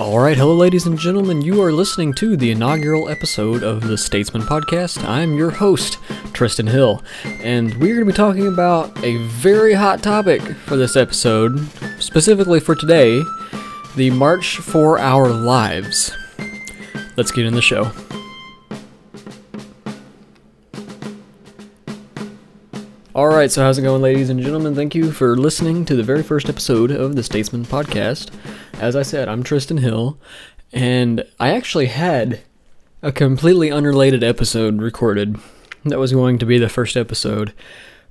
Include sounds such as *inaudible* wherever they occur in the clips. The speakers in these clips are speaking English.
All right, hello, ladies and gentlemen. You are listening to the inaugural episode of the Statesman Podcast. I'm your host, Tristan Hill, and we're going to be talking about a very hot topic for this episode, specifically for today the March for Our Lives. Let's get in the show. Alright, so how's it going, ladies and gentlemen? Thank you for listening to the very first episode of the Statesman Podcast. As I said, I'm Tristan Hill, and I actually had a completely unrelated episode recorded that was going to be the first episode,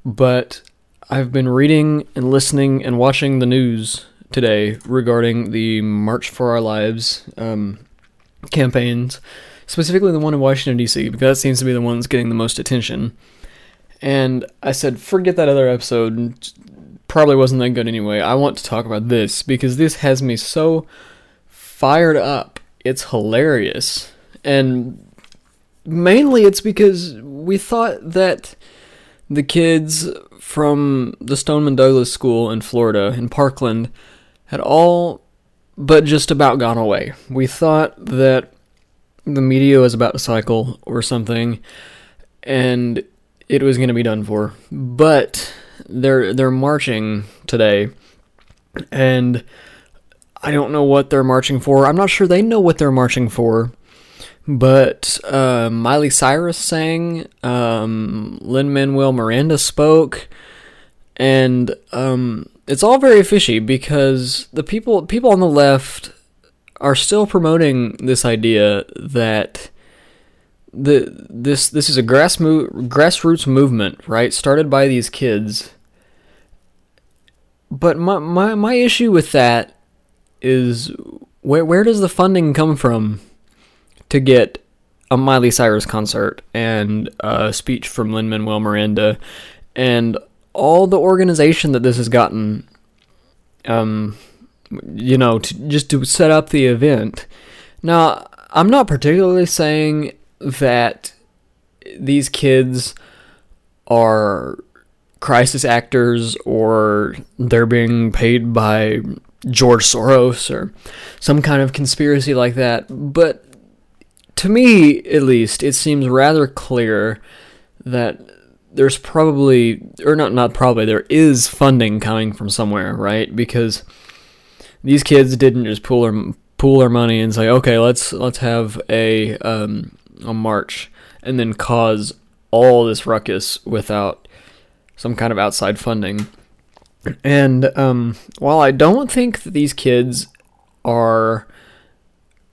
but I've been reading and listening and watching the news today regarding the March for Our Lives um, campaigns, specifically the one in Washington, D.C., because that seems to be the one that's getting the most attention. And I said, forget that other episode. Probably wasn't that good anyway. I want to talk about this because this has me so fired up. It's hilarious. And mainly it's because we thought that the kids from the Stoneman Douglas School in Florida, in Parkland, had all but just about gone away. We thought that the media was about to cycle or something, and it was going to be done for. But they're they're marching today, and I don't know what they're marching for. I'm not sure they know what they're marching for. But uh, Miley Cyrus sang, um, Lin Manuel Miranda spoke, and um, it's all very fishy because the people people on the left are still promoting this idea that the this this is a grass grassroots movement, right? Started by these kids. But my, my my issue with that is where where does the funding come from to get a Miley Cyrus concert and a speech from Lin Manuel Miranda and all the organization that this has gotten um you know to, just to set up the event. Now, I'm not particularly saying that these kids are crisis actors or they're being paid by George Soros or some kind of conspiracy like that. But to me, at least, it seems rather clear that there's probably, or not, not probably, there is funding coming from somewhere, right? Because these kids didn't just pool their pool their money and say, okay, let's let's have a um, a march and then cause all this ruckus without some kind of outside funding. And um, while I don't think that these kids are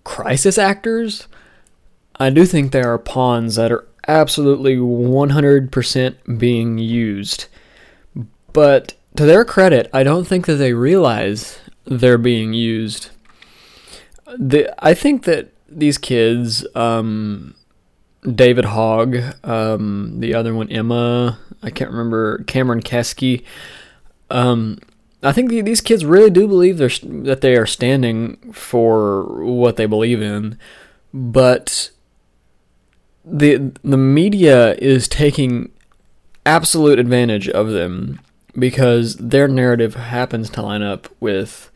crisis actors, I do think they are pawns that are absolutely 100% being used. But to their credit, I don't think that they realize they're being used. The, I think that these kids, um, David Hogg, um, the other one Emma, I can't remember Cameron Kasky. Um, I think these kids really do believe they're that they are standing for what they believe in, but the the media is taking absolute advantage of them because their narrative happens to line up with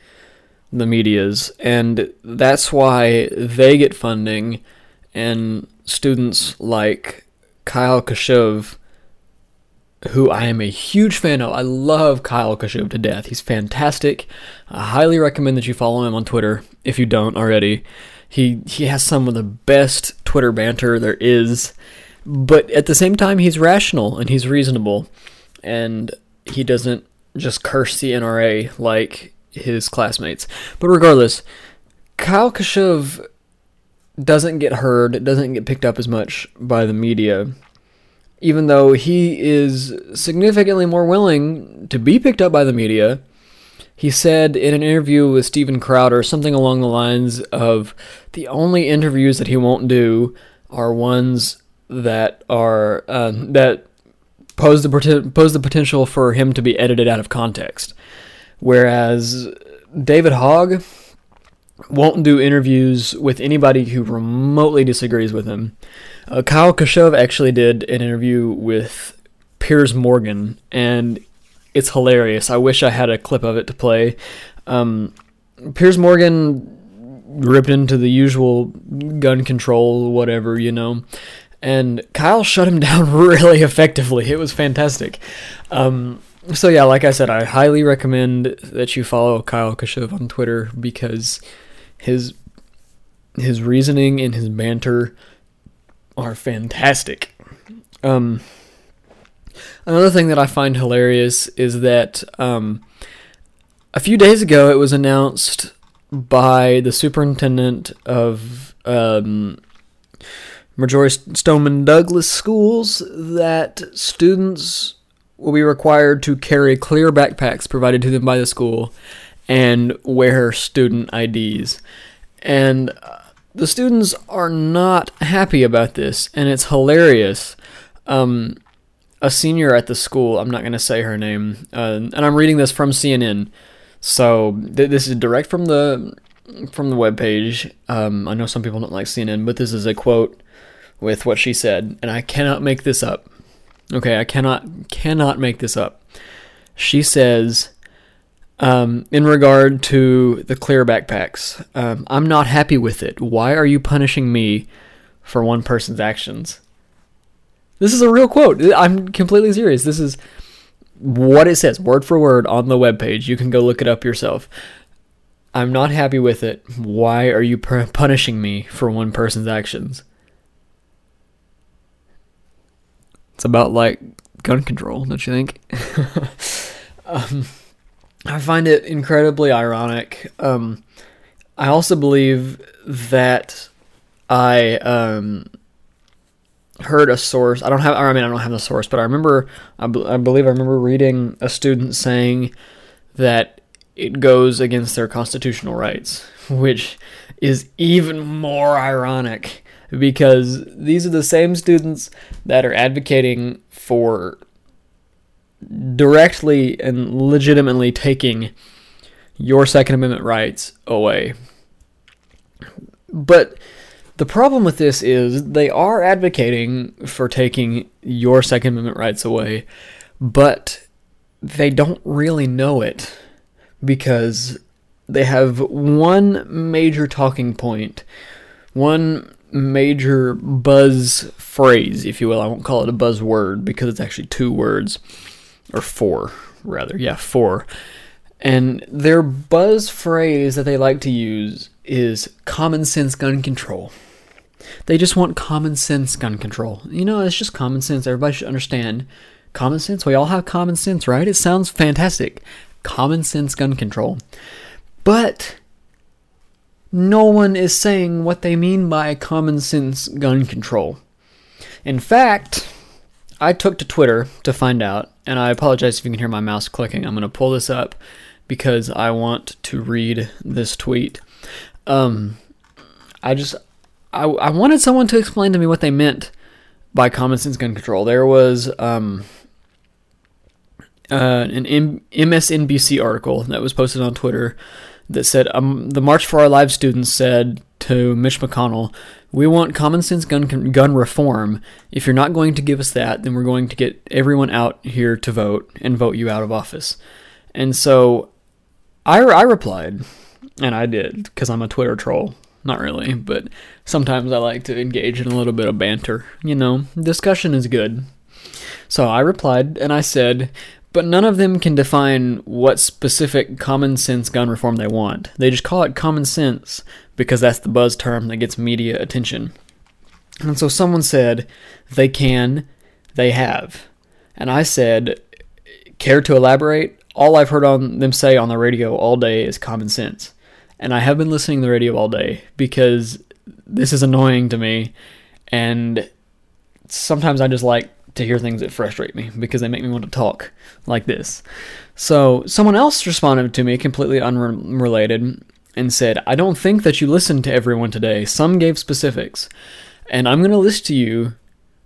the media's and that's why they get funding and students like Kyle Kashuv who I am a huge fan of. I love Kyle Kashuv to death. He's fantastic. I highly recommend that you follow him on Twitter if you don't already. He he has some of the best Twitter banter there is, but at the same time he's rational and he's reasonable, and he doesn't just curse the NRA like his classmates. But regardless, Kyle Kashuv doesn't get heard, doesn't get picked up as much by the media, even though he is significantly more willing to be picked up by the media he said in an interview with Steven Crowder something along the lines of the only interviews that he won't do are ones that are uh, that pose the pose the potential for him to be edited out of context. Whereas David Hogg won't do interviews with anybody who remotely disagrees with him. Uh, Kyle Kashuv actually did an interview with Piers Morgan, and it's hilarious. I wish I had a clip of it to play. Um, Piers Morgan ripped into the usual gun control, whatever, you know. And Kyle shut him *laughs* down really effectively. It was fantastic. Um, so yeah, like I said, I highly recommend that you follow Kyle Kashuv on Twitter because his his reasoning and his banter are fantastic. Um, another thing that I find hilarious is that um, a few days ago it was announced by the superintendent of um, Marjory Stoneman Douglas schools that students will be required to carry clear backpacks provided to them by the school and wear student IDs. And uh, the students are not happy about this, and it's hilarious. Um, a senior at the school, I'm not going to say her name, uh, and I'm reading this from CNN. So th- this is direct from the from the webpage. Um, I know some people don't like CNN, but this is a quote with what she said, and I cannot make this up. Okay, I cannot cannot make this up. She says, um, in regard to the clear backpacks, um, I'm not happy with it. Why are you punishing me for one person's actions? This is a real quote. I'm completely serious. This is what it says, word for word, on the webpage. You can go look it up yourself. I'm not happy with it. Why are you punishing me for one person's actions? It's about like gun control, don't you think? *laughs* um, I find it incredibly ironic. Um, I also believe that I um, heard a source. I don't have. I mean, I don't have the source, but I remember. I, b- I believe I remember reading a student saying that it goes against their constitutional rights, which is even more ironic because these are the same students that are advocating for directly and legitimately taking your Second Amendment rights away. But the problem with this is they are advocating for taking your Second Amendment rights away, but they don't really know it because they have one major talking point, one major buzz phrase, if you will. I won't call it a buzzword because it's actually two words, or four, rather. Yeah, four. And their buzz phrase that they like to use is common sense gun control. They just want common sense gun control. You know, it's just common sense. Everybody should understand common sense. We all have common sense, right? It sounds fantastic. Common sense gun control. But no one is saying what they mean by common sense gun control. In fact, I took to Twitter to find out, and I apologize if you can hear my mouse clicking. I'm going to pull this up because I want to read this tweet. Um, I just, I, I wanted someone to explain to me what they meant by common sense gun control. There was um, uh, an M- MSNBC article that was posted on Twitter that said um, the March for Our Lives students said to Mitch McConnell, "We want common sense gun gun reform. If you're not going to give us that, then we're going to get everyone out here to vote and vote you out of office." And so, I I replied, and I did because I'm a Twitter troll. Not really, but sometimes I like to engage in a little bit of banter. You know, discussion is good. So I replied and I said, but none of them can define what specific common sense gun reform they want. They just call it common sense because that's the buzz term that gets media attention. And so someone said, they can, they have. And I said, care to elaborate? All I've heard on them say on the radio all day is common sense. And I have been listening to the radio all day because this is annoying to me. And sometimes I just like to hear things that frustrate me because they make me want to talk like this. So someone else responded to me completely unrelated and said, I don't think that you listened to everyone today. Some gave specifics. And I'm going to list to you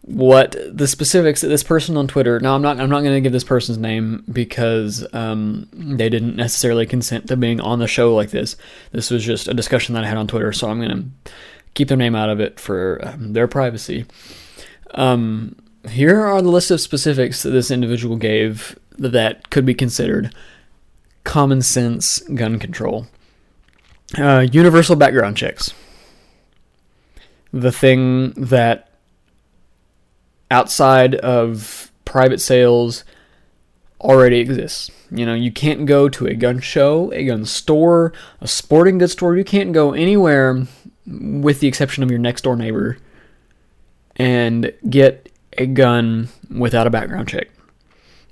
what the specifics that this person on Twitter. Now, I'm not. I'm not going to give this person's name because um, they didn't necessarily consent to being on the show like this. This was just a discussion that I had on Twitter, so I'm going to keep their name out of it for um, their privacy. Um, here are the list of specifics that this individual gave that could be considered common sense gun control. Uh, universal background checks. The thing that outside of private sales already exists. You know, you can't go to a gun show, a gun store, a sporting goods store. You can't go anywhere with the exception of your next door neighbor and get a gun without a background check.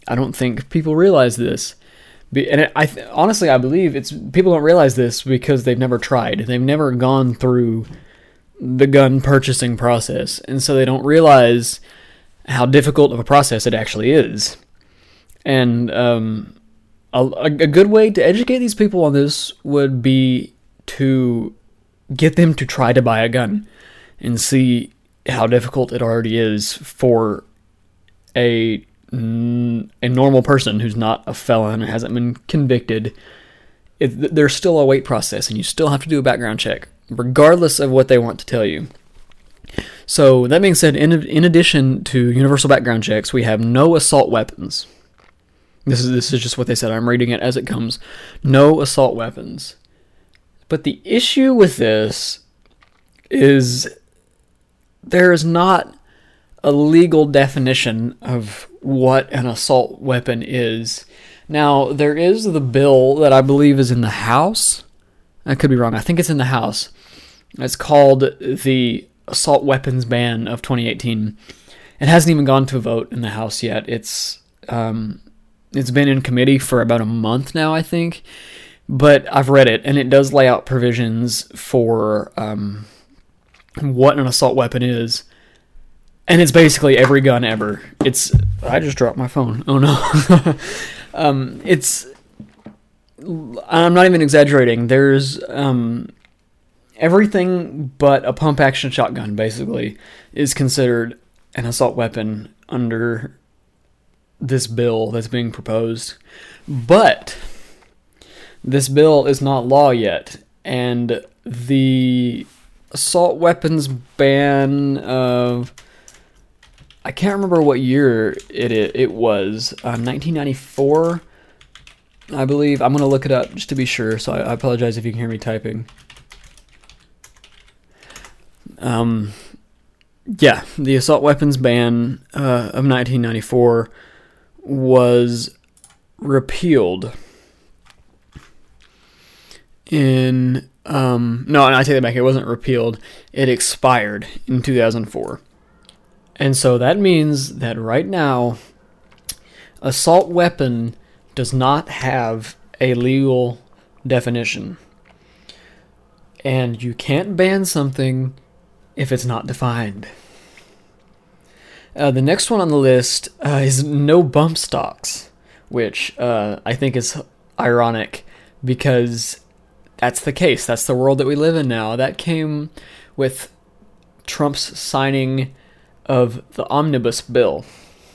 I don't think people realize this. And I honestly, I believe it's people don't realize this because they've never tried. They've never gone through the gun purchasing process, and so they don't realize how difficult of a process it actually is. And um, a, a good way to educate these people on this would be to get them to try to buy a gun and see how difficult it already is for a a normal person who's not a felon and hasn't been convicted. It, there's still a wait process, and you still have to do a background check, regardless of what they want to tell you. So that being said, in in addition to universal background checks, we have no assault weapons. This is this is just what they said. I'm reading it as it comes. No assault weapons. But the issue with this is there is not a legal definition of what an assault weapon is. Now, there is the bill that I believe is in the House. I could be wrong. I think it's in the House. It's called the Assault Weapons Ban of 2018. It hasn't even gone to a vote in the House yet. It's um, it's been in committee for about a month now, I think. But I've read it, and it does lay out provisions for um, what an assault weapon is. And it's basically every gun ever. It's I just dropped my phone. Oh no. *laughs* um, it's I'm not even exaggerating. There's um, everything but a pump action shotgun basically is considered an assault weapon under this bill that's being proposed. But this bill is not law yet, and the assault weapons ban of I can't remember what year it it, it was. Uh, 1994, I believe. I'm gonna look it up just to be sure. So I, I apologize if you can hear me typing. Um, yeah, the assault weapons ban uh, of 1994 was repealed in um, no, I take that back. It wasn't repealed. It expired in 2004. And so that means that right now, assault weapon does not have a legal definition. And you can't ban something if it's not defined. Uh, the next one on the list uh, is no bump stocks, which uh, I think is ironic because that's the case. That's the world that we live in now. That came with Trump's signing of the omnibus bill.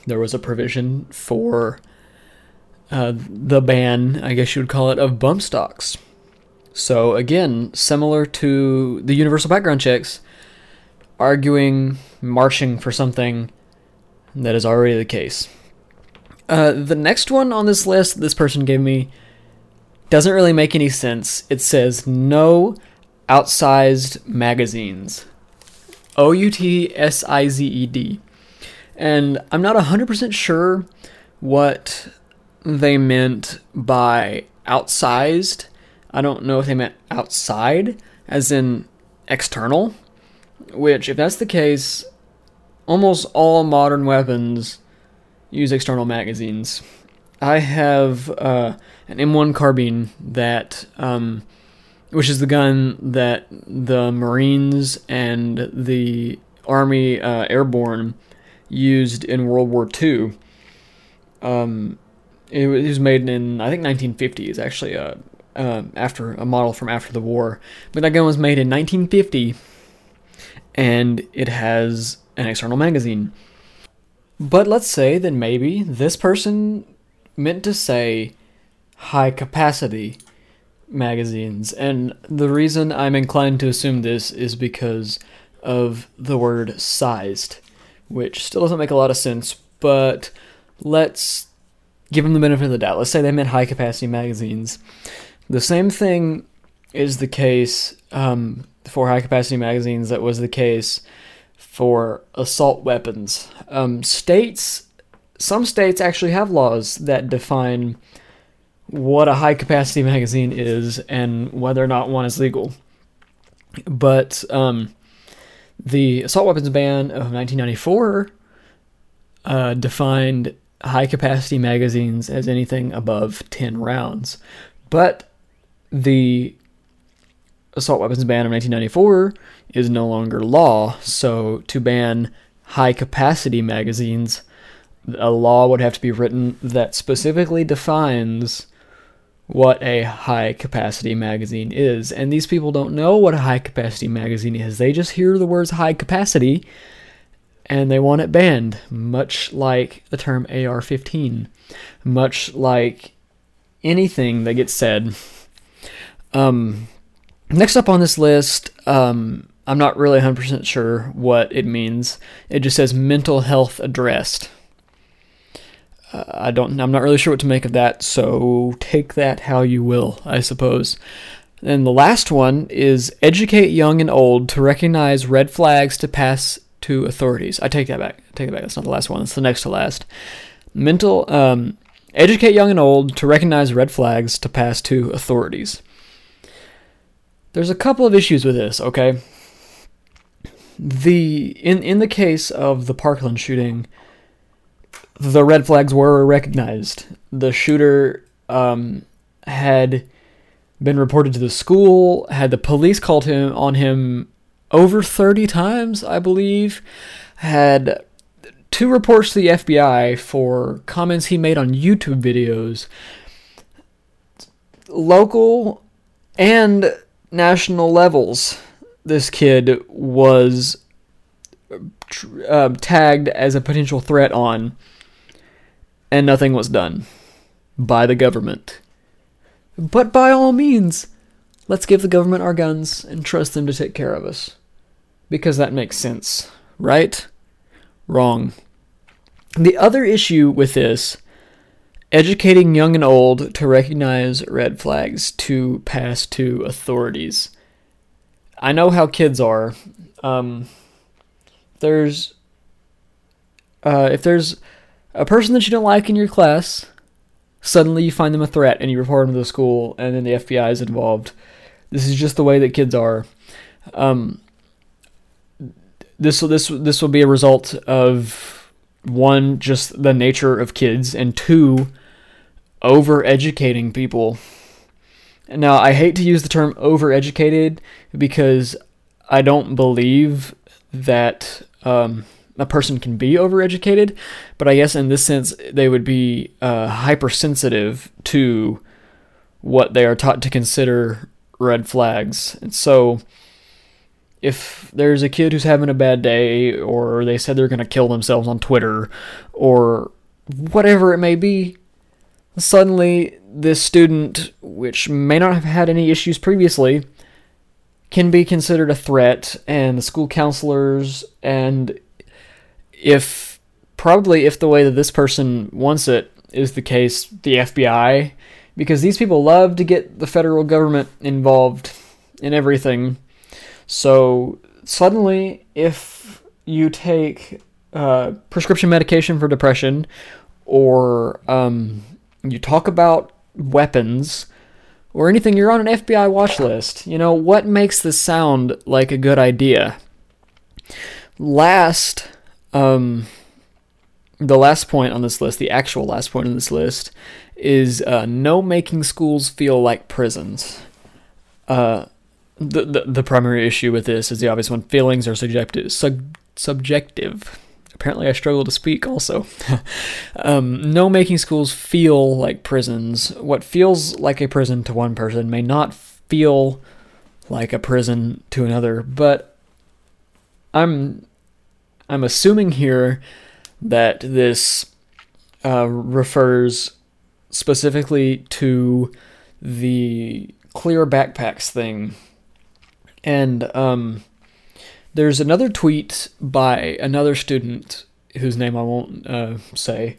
There was a provision for uh, the ban, I guess you would call it, of bump stocks. So, again, similar to the universal background checks, arguing, marching for something that is already the case. Uh, the next one on this list, this person gave me doesn't really make any sense. It says no outsized magazines. O U T S I Z E D. And I'm not 100% sure what they meant by outsized. I don't know if they meant outside, as in external, which, if that's the case, almost all modern weapons use external magazines. I have uh, an M1 carbine that, um, which is the gun that the Marines and the Army uh, Airborne used in World War II. Um, it was made in I think 1950s, actually, uh, uh, after a model from after the war. But that gun was made in 1950, and it has an external magazine. But let's say that maybe this person meant to say high capacity magazines. And the reason I'm inclined to assume this is because of the word sized, which still doesn't make a lot of sense, but let's give them the benefit of the doubt. Let's say they meant high capacity magazines. The same thing is the case um, for high capacity magazines. That was the case for assault weapons. Um, states, some states actually have laws that define what a high capacity magazine is and whether or not one is legal. But um, the assault weapons ban of 1994 uh, defined high capacity magazines as anything above 10 rounds. But the assault weapons ban of 1994 is no longer law, so to ban high capacity magazines, a law would have to be written that specifically defines what a high capacity magazine is. And these people don't know what a high capacity magazine is. They just hear the words high capacity and they want it banned, much like the term AR 15, much like anything that gets said. Um, next up on this list, um, I'm not really 100% sure what it means. It just says mental health addressed. Uh, I don't. I'm not really sure what to make of that. So take that how you will, I suppose. And the last one is educate young and old to recognize red flags to pass to authorities. I take that back. I take it back. That's not the last one. That's the next to last. Mental. Um, educate young and old to recognize red flags to pass to authorities. There's a couple of issues with this. Okay. The in in the case of the Parkland shooting the red flags were recognized. The shooter um, had been reported to the school, had the police called him on him over 30 times, I believe, had two reports to the FBI for comments he made on YouTube videos. Local and national levels, this kid was uh, tagged as a potential threat on and nothing was done by the government. But by all means, let's give the government our guns and trust them to take care of us. Because that makes sense, right? Wrong. The other issue with this, educating young and old to recognize red flags to pass to authorities. I know how kids are. Um, there's, uh, if there's a person that you don't like in your class, suddenly you find them a threat and you report them to the school, and then the FBI is involved. This is just the way that kids are. Um, this this this will be a result of one, just the nature of kids, and two, over educating people. Now, I hate to use the term overeducated because I don't believe that um, a person can be overeducated, but I guess in this sense they would be uh, hypersensitive to what they are taught to consider red flags. And so, if there's a kid who's having a bad day, or they said they're going to kill themselves on Twitter, or whatever it may be, suddenly this student, which may not have had any issues previously, can be considered a threat, and the school counselors and if probably if the way that this person wants it is the case, the FBI, because these people love to get the federal government involved in everything. So suddenly, if you take uh, prescription medication for depression, or um, you talk about weapons, or anything, you're on an FBI watch list. You know, what makes this sound like a good idea? Last um, the last point on this list, the actual last point on this list, is uh, no making schools feel like prisons. Uh, the, the the primary issue with this is the obvious one: feelings are subjective. Sub, subjective. Apparently, I struggle to speak. Also, *laughs* um, no making schools feel like prisons. What feels like a prison to one person may not feel like a prison to another. But I'm I'm assuming here that this uh, refers specifically to the clear backpacks thing. And um, there's another tweet by another student whose name I won't uh, say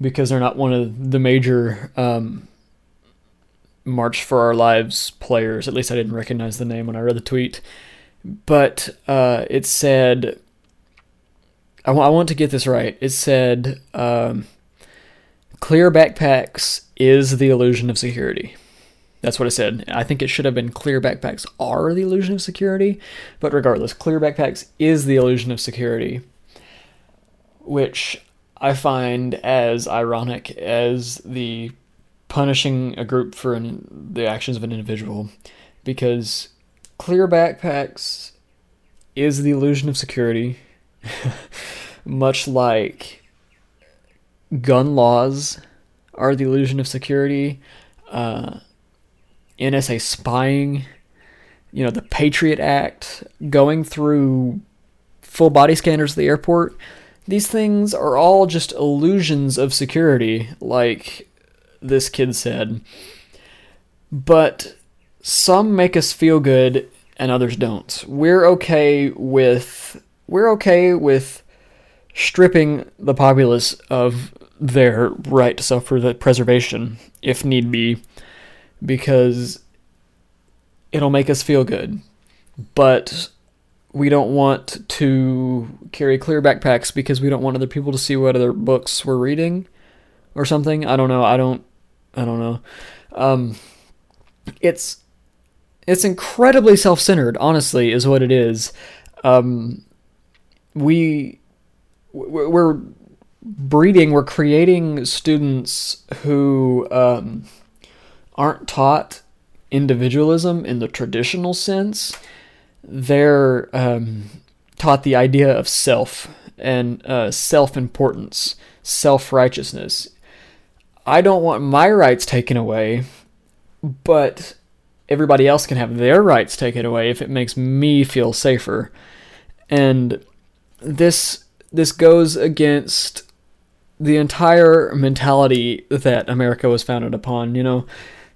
because they're not one of the major um, March for Our Lives players. At least I didn't recognize the name when I read the tweet. But uh, it said, I, w- I want to get this right. It said, um, clear backpacks is the illusion of security. That's what it said. I think it should have been clear backpacks are the illusion of security, but regardless, clear backpacks is the illusion of security, which I find as ironic as the punishing a group for an, the actions of an individual because clear backpacks is the illusion of security, *laughs* much like gun laws are the illusion of security, uh, NSA spying, you know, the Patriot Act, going through full body scanners at the airport. These things are all just illusions of security, like this kid said. But some make us feel good and others don't. We're okay with we're okay with stripping the populace of their right to self-preservation if need be because it'll make us feel good. But we don't want to carry clear backpacks because we don't want other people to see what other books we're reading or something. I don't know. I don't I don't know. Um, it's it's incredibly self-centered. Honestly, is what it is. Um, we we're breeding. We're creating students who um, aren't taught individualism in the traditional sense. They're um, taught the idea of self and uh, self importance, self righteousness. I don't want my rights taken away, but everybody else can have their rights taken away if it makes me feel safer. And this this goes against the entire mentality that America was founded upon. You know,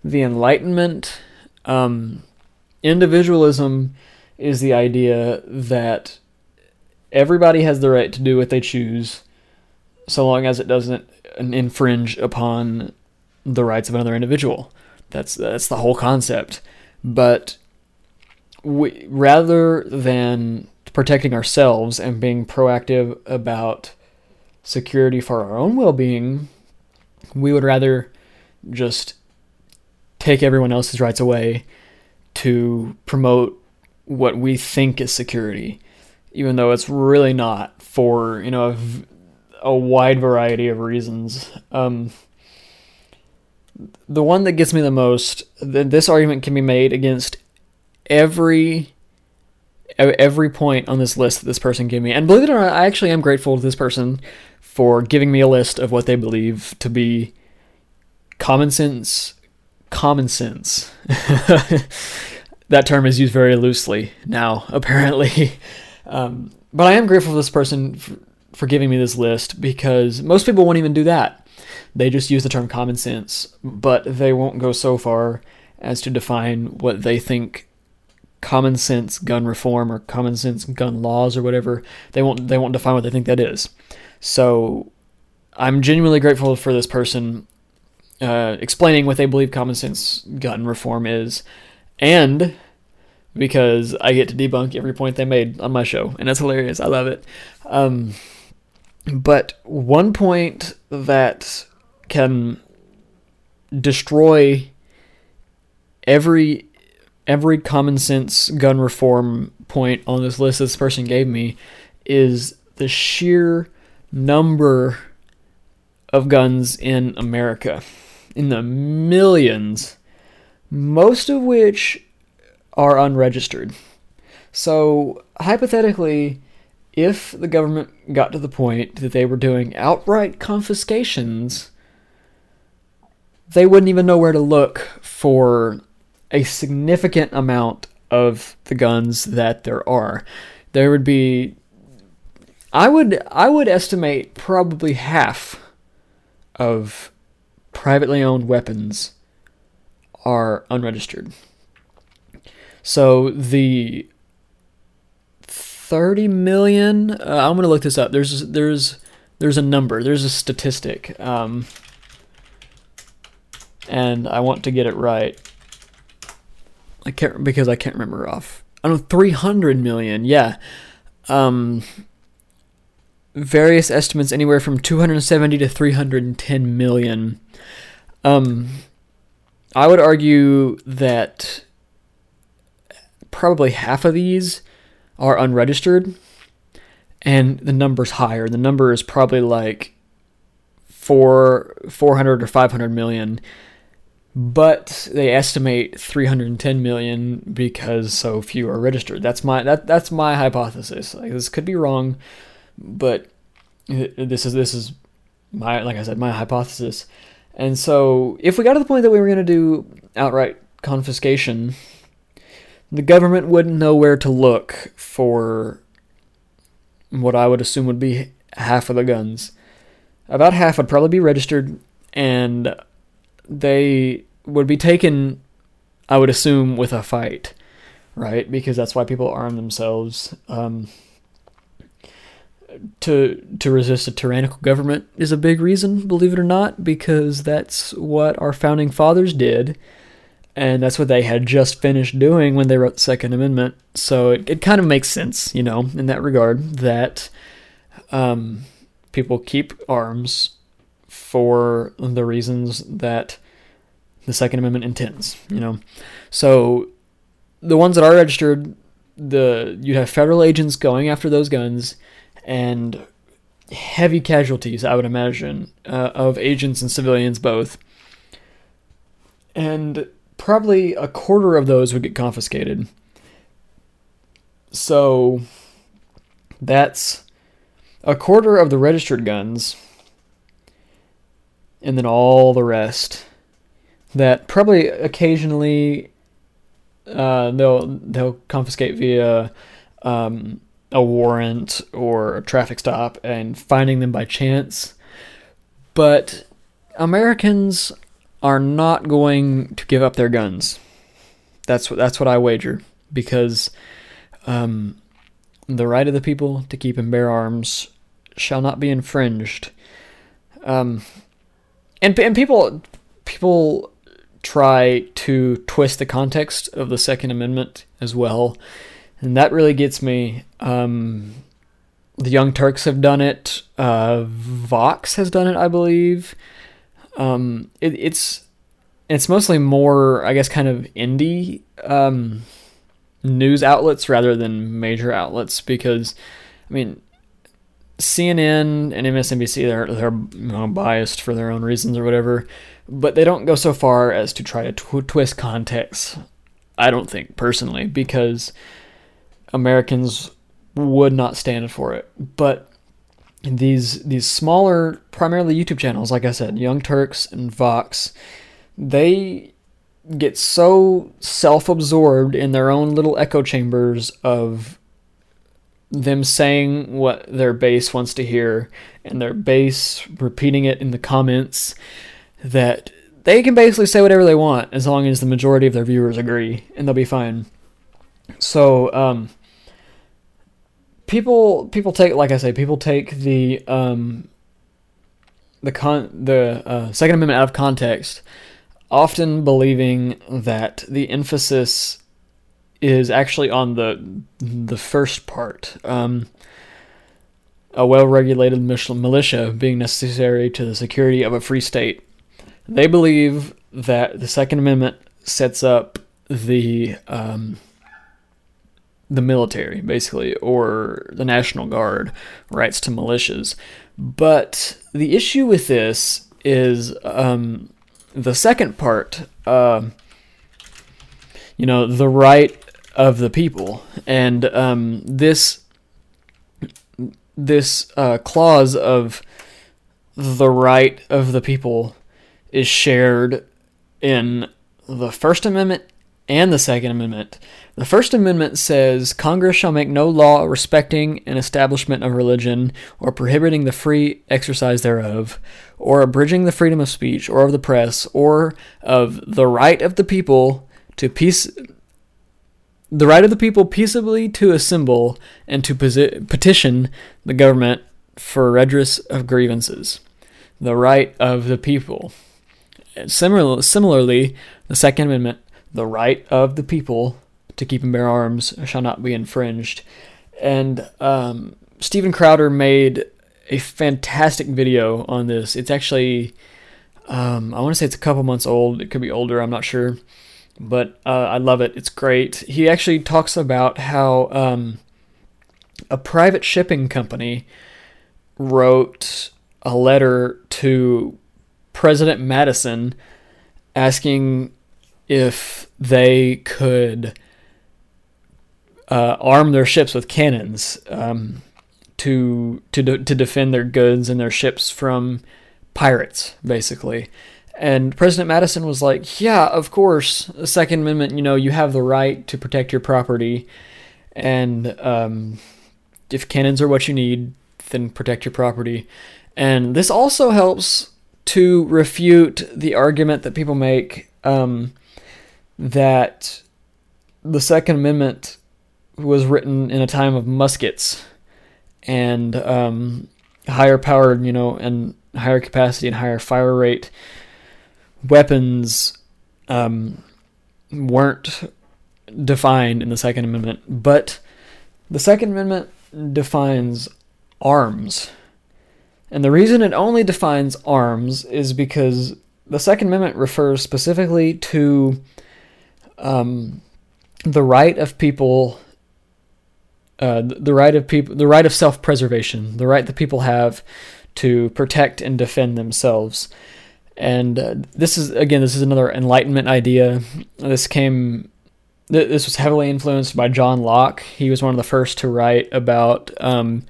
the Enlightenment, um, individualism is the idea that everybody has the right to do what they choose, so long as it doesn't infringe upon the rights of another individual. That's that's the whole concept. But we, rather than protecting ourselves and being proactive about security for our own well-being, we would rather just take everyone else's rights away to promote what we think is security, even though it's really not for you know a wide variety of reasons. Um, the one that gets me the most, this argument can be made against every every point on this list that this person gave me. And believe it or not, I actually am grateful to this person for giving me a list of what they believe to be common sense. Common sense. *laughs* that term is used very loosely now, *laughs* apparently. Um, but I am grateful to this person for, for giving me this list because most people won't even do that. They just use the term common sense, but they won't go so far as to define what they think common sense gun reform or common sense gun laws or whatever. They won't they won't define what they think that is. So I'm genuinely grateful for this person uh, explaining what they believe common sense gun reform is, and because I get to debunk every point they made on my show, and that's hilarious. I love it. Um, but one point that can destroy every every common sense gun reform point on this list this person gave me is the sheer number of guns in America in the millions most of which are unregistered. So hypothetically if the government got to the point that they were doing outright confiscations, they wouldn't even know where to look for a significant amount of the guns that there are. There would be I would I would estimate probably half of privately owned weapons are unregistered. So the 30 million. Uh, I'm gonna look this up. There's there's there's a number. There's a statistic. Um, and I want to get it right. I can't because I can't remember off. I don't know 300 million. Yeah. Um various estimates anywhere from 270 to 310 million. Um I would argue that probably half of these are unregistered and the number's higher. The number is probably like four, 400 or 500 million, but they estimate 310 million because so few are registered. That's my that that's my hypothesis. Like this could be wrong, but this is this is my like I said my hypothesis. And so if we got to the point that we were going to do outright confiscation, the government wouldn't know where to look for what I would assume would be half of the guns. About half would probably be registered, and they would be taken, I would assume, with a fight, right? Because that's why people arm themselves. Um, to to resist a tyrannical government is a big reason, believe it or not, because that's what our founding fathers did and that's what they had just finished doing when they wrote the Second Amendment. So it, it kind of makes sense, you know, in that regard, that um, people keep arms for the reasons that the Second Amendment intends, you know. So the ones that are registered, the you have federal agents going after those guns, and heavy casualties, I would imagine, uh, of agents and civilians both. And probably a quarter of those would get confiscated. So that's a quarter of the registered guns, and then all the rest that probably occasionally uh, they'll they'll confiscate via um, a warrant or a traffic stop and finding them by chance. But Americans are not going to give up their guns. That's what that's what I wager because um, the right of the people to keep and bear arms shall not be infringed. Um, and and people people try to twist the context of the Second Amendment as well, and that really gets me. Um, the Young Turks have done it. Uh, Vox has done it, I believe. Um, it, it's it's mostly more, I guess, kind of indie um, news outlets rather than major outlets because, I mean, CNN and MSNBC they're they're you know, biased for their own reasons or whatever, but they don't go so far as to try to tw- twist context. I don't think personally because Americans would not stand for it, but these these smaller, primarily YouTube channels, like I said, Young Turks and Vox, they get so self-absorbed in their own little echo chambers of them saying what their base wants to hear and their base repeating it in the comments that they can basically say whatever they want as long as the majority of their viewers agree and they'll be fine. So um, people people take like I say people take the um, the con the uh, Second Amendment out of context, often believing that the emphasis is actually on the the first part. Um, a well-regulated militia being necessary to the security of a free state. They believe that the Second Amendment sets up the um, the military, basically, or the National Guard rights to militias. But the issue with this is um, the second part, uh, you know, the right of the people. And um, this, this uh, clause of the right of the people is shared in the First Amendment and the Second Amendment. The First Amendment says Congress shall make no law respecting an establishment of religion, or prohibiting the free exercise thereof, or abridging the freedom of speech, or of the press, or of the right of the people to peace. The right of the people peaceably to assemble and to petition the government for redress of grievances. The right of the people. similar, similarly, the Second Amendment, the right of the people to keep and bear arms, shall not be infringed. And um, Steven Crowder made a fantastic video on this. It's actually, um, I want to say it's a couple months old. It could be older. I'm not sure, but uh, I love it. It's great. He actually talks about how um, a private shipping company wrote a letter to President Madison asking if they could uh, arm their ships with cannons um, to to de- to defend their goods and their ships from pirates, basically. And President Madison was like, "Yeah, of course. The Second Amendment. You know, you have the right to protect your property, and um, if cannons are what you need, then protect your property." And this also helps to refute the argument that people make um, that the Second Amendment was written in a time of muskets and um, higher powered, you know, and higher capacity and higher fire rate weapons um, weren't defined in the Second Amendment, but the Second Amendment defines arms. And the reason it only defines arms is because the Second Amendment refers specifically to um, the right of people uh, the right of people, the right of self-preservation, the right that people have to protect and defend themselves. And uh, this is again, this is another Enlightenment idea. This came, th- this was heavily influenced by John Locke. He was one of the first to write about um,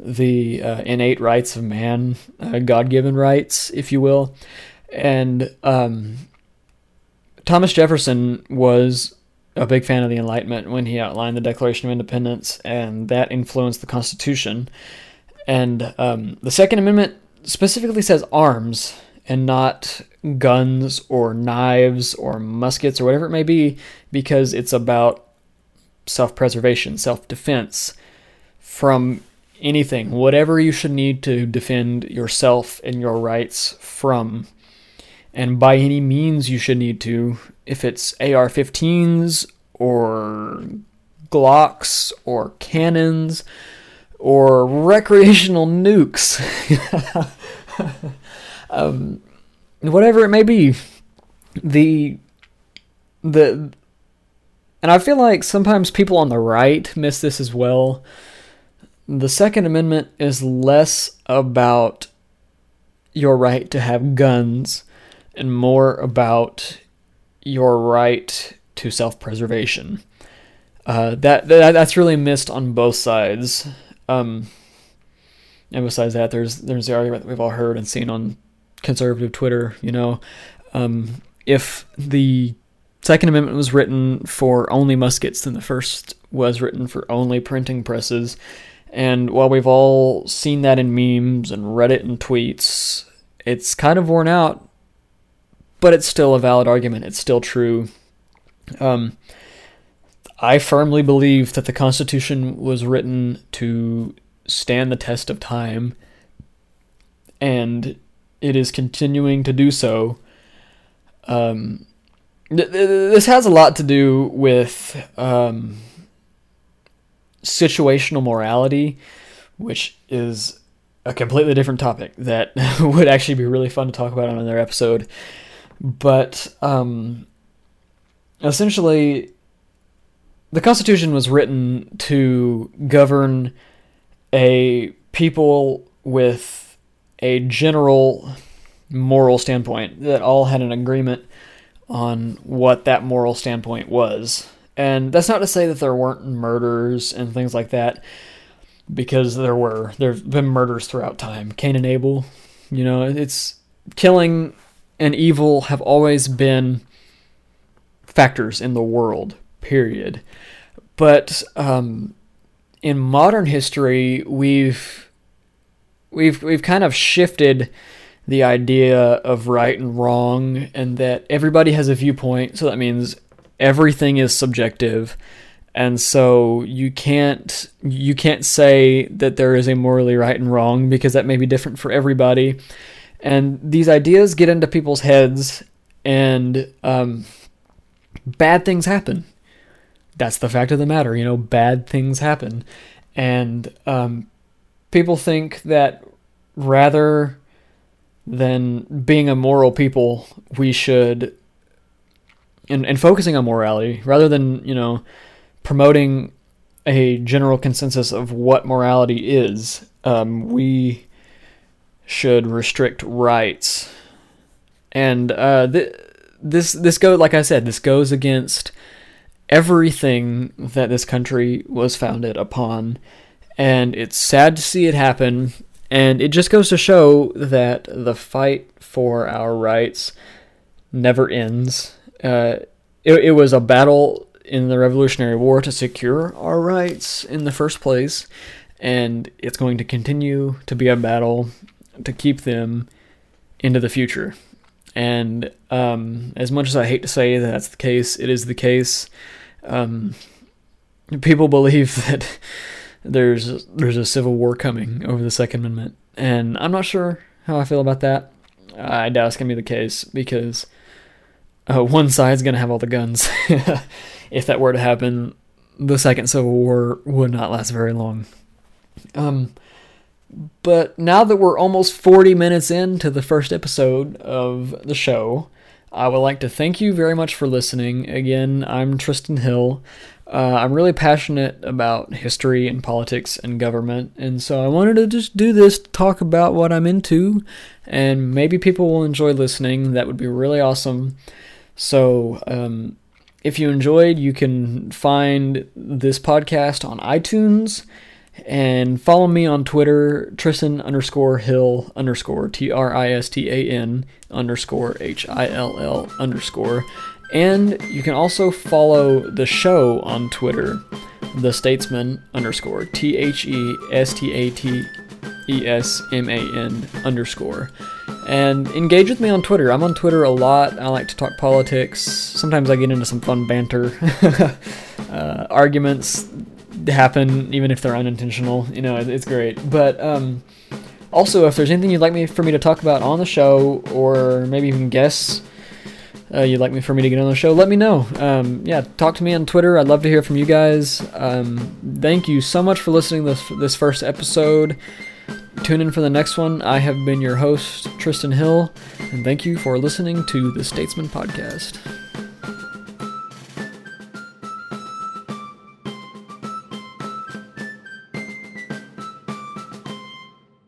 the uh, innate rights of man, uh, God-given rights, if you will. And um, Thomas Jefferson was a big fan of the Enlightenment when he outlined the Declaration of Independence, and that influenced the Constitution. And um, the Second Amendment specifically says arms and not guns or knives or muskets or whatever it may be, because it's about self preservation, self defense from anything, whatever you should need to defend yourself and your rights from. And by any means you should need to, if it's AR 15s or Glocks or cannons or recreational nukes, *laughs* um, whatever it may be, the the and I feel like sometimes people on the right miss this as well. The Second Amendment is less about your right to have guns and more about your right to self-preservation. Uh, that, that that's really missed on both sides. Um, and besides that, there's there's the argument that we've all heard and seen on conservative Twitter. You know, um, if the Second Amendment was written for only muskets, then the first was written for only printing presses. And while we've all seen that in memes and read it in tweets, it's kind of worn out but it's still a valid argument. It's still true. Um, I firmly believe that the Constitution was written to stand the test of time, and it is continuing to do so. Um, th- th- this has a lot to do with um, situational morality, which is a completely different topic that *laughs* would actually be really fun to talk about on another episode. But um, essentially, the Constitution was written to govern a people with a general moral standpoint that all had an agreement on what that moral standpoint was. And that's not to say that there weren't murders and things like that, because there were. There have been murders throughout time. Cain and Abel, you know, it's killing and evil have always been factors in the world, period. But um, in modern history, we've we've we've kind of shifted the idea of right and wrong, and that everybody has a viewpoint. So that means everything is subjective, and so you can't you can't say that there is a morally right and wrong because that may be different for everybody And these ideas get into people's heads, and um, bad things happen. That's the fact of the matter. You know, bad things happen. And um, people think that rather than being a moral people, we should, and, and focusing on morality, rather than, you know, promoting a general consensus of what morality is, um, we should restrict rights. And uh, th- this this go like I said, this goes against everything that this country was founded upon, and it's sad to see it happen. And it just goes to show that the fight for our rights never ends. Uh, it, it was a battle in the Revolutionary War to secure our rights in the first place, and it's going to continue to be a battle to keep them into the future. And um, as much as I hate to say that that's the case, it is the case. Um, people believe *laughs* that there's there's a civil war coming over the Second Amendment, and I'm not sure how I feel about that. I doubt it's gonna be the case because uh, one side's gonna have all the guns. *laughs* if that were to happen, the Second Civil War would not last very long. Um, but now that we're almost 40 minutes into the first episode of the show, I would like to thank you very much for listening. Again, I'm Tristan Hill. Uh, I'm really passionate about history and politics and government, and so I wanted to just do this to talk about what I'm into, and maybe people will enjoy listening. That would be really awesome. So, um, if you enjoyed, you can find this podcast on iTunes and follow me on Twitter, Tristan underscore Hill underscore T R I S T A N underscore H I L L underscore. And you can also follow the show on Twitter, The Statesman underscore T H E S T A T E S M A N underscore. And engage with me on Twitter. I'm on Twitter a lot. I like to talk politics. Sometimes I get into some fun banter, *laughs* uh, arguments happen even if they're unintentional. You know, it's great. But um, also, if there's anything you'd like me for me to talk about on the show, or maybe even guess uh, you'd like me for me to get on the show, let me know. Um, yeah, talk to me on Twitter. I'd love to hear from you guys. Um, thank you so much for listening this this first episode. Tune in for the next one. I have been your host, Tristan Hill, and thank you for listening to the Statesman Podcast.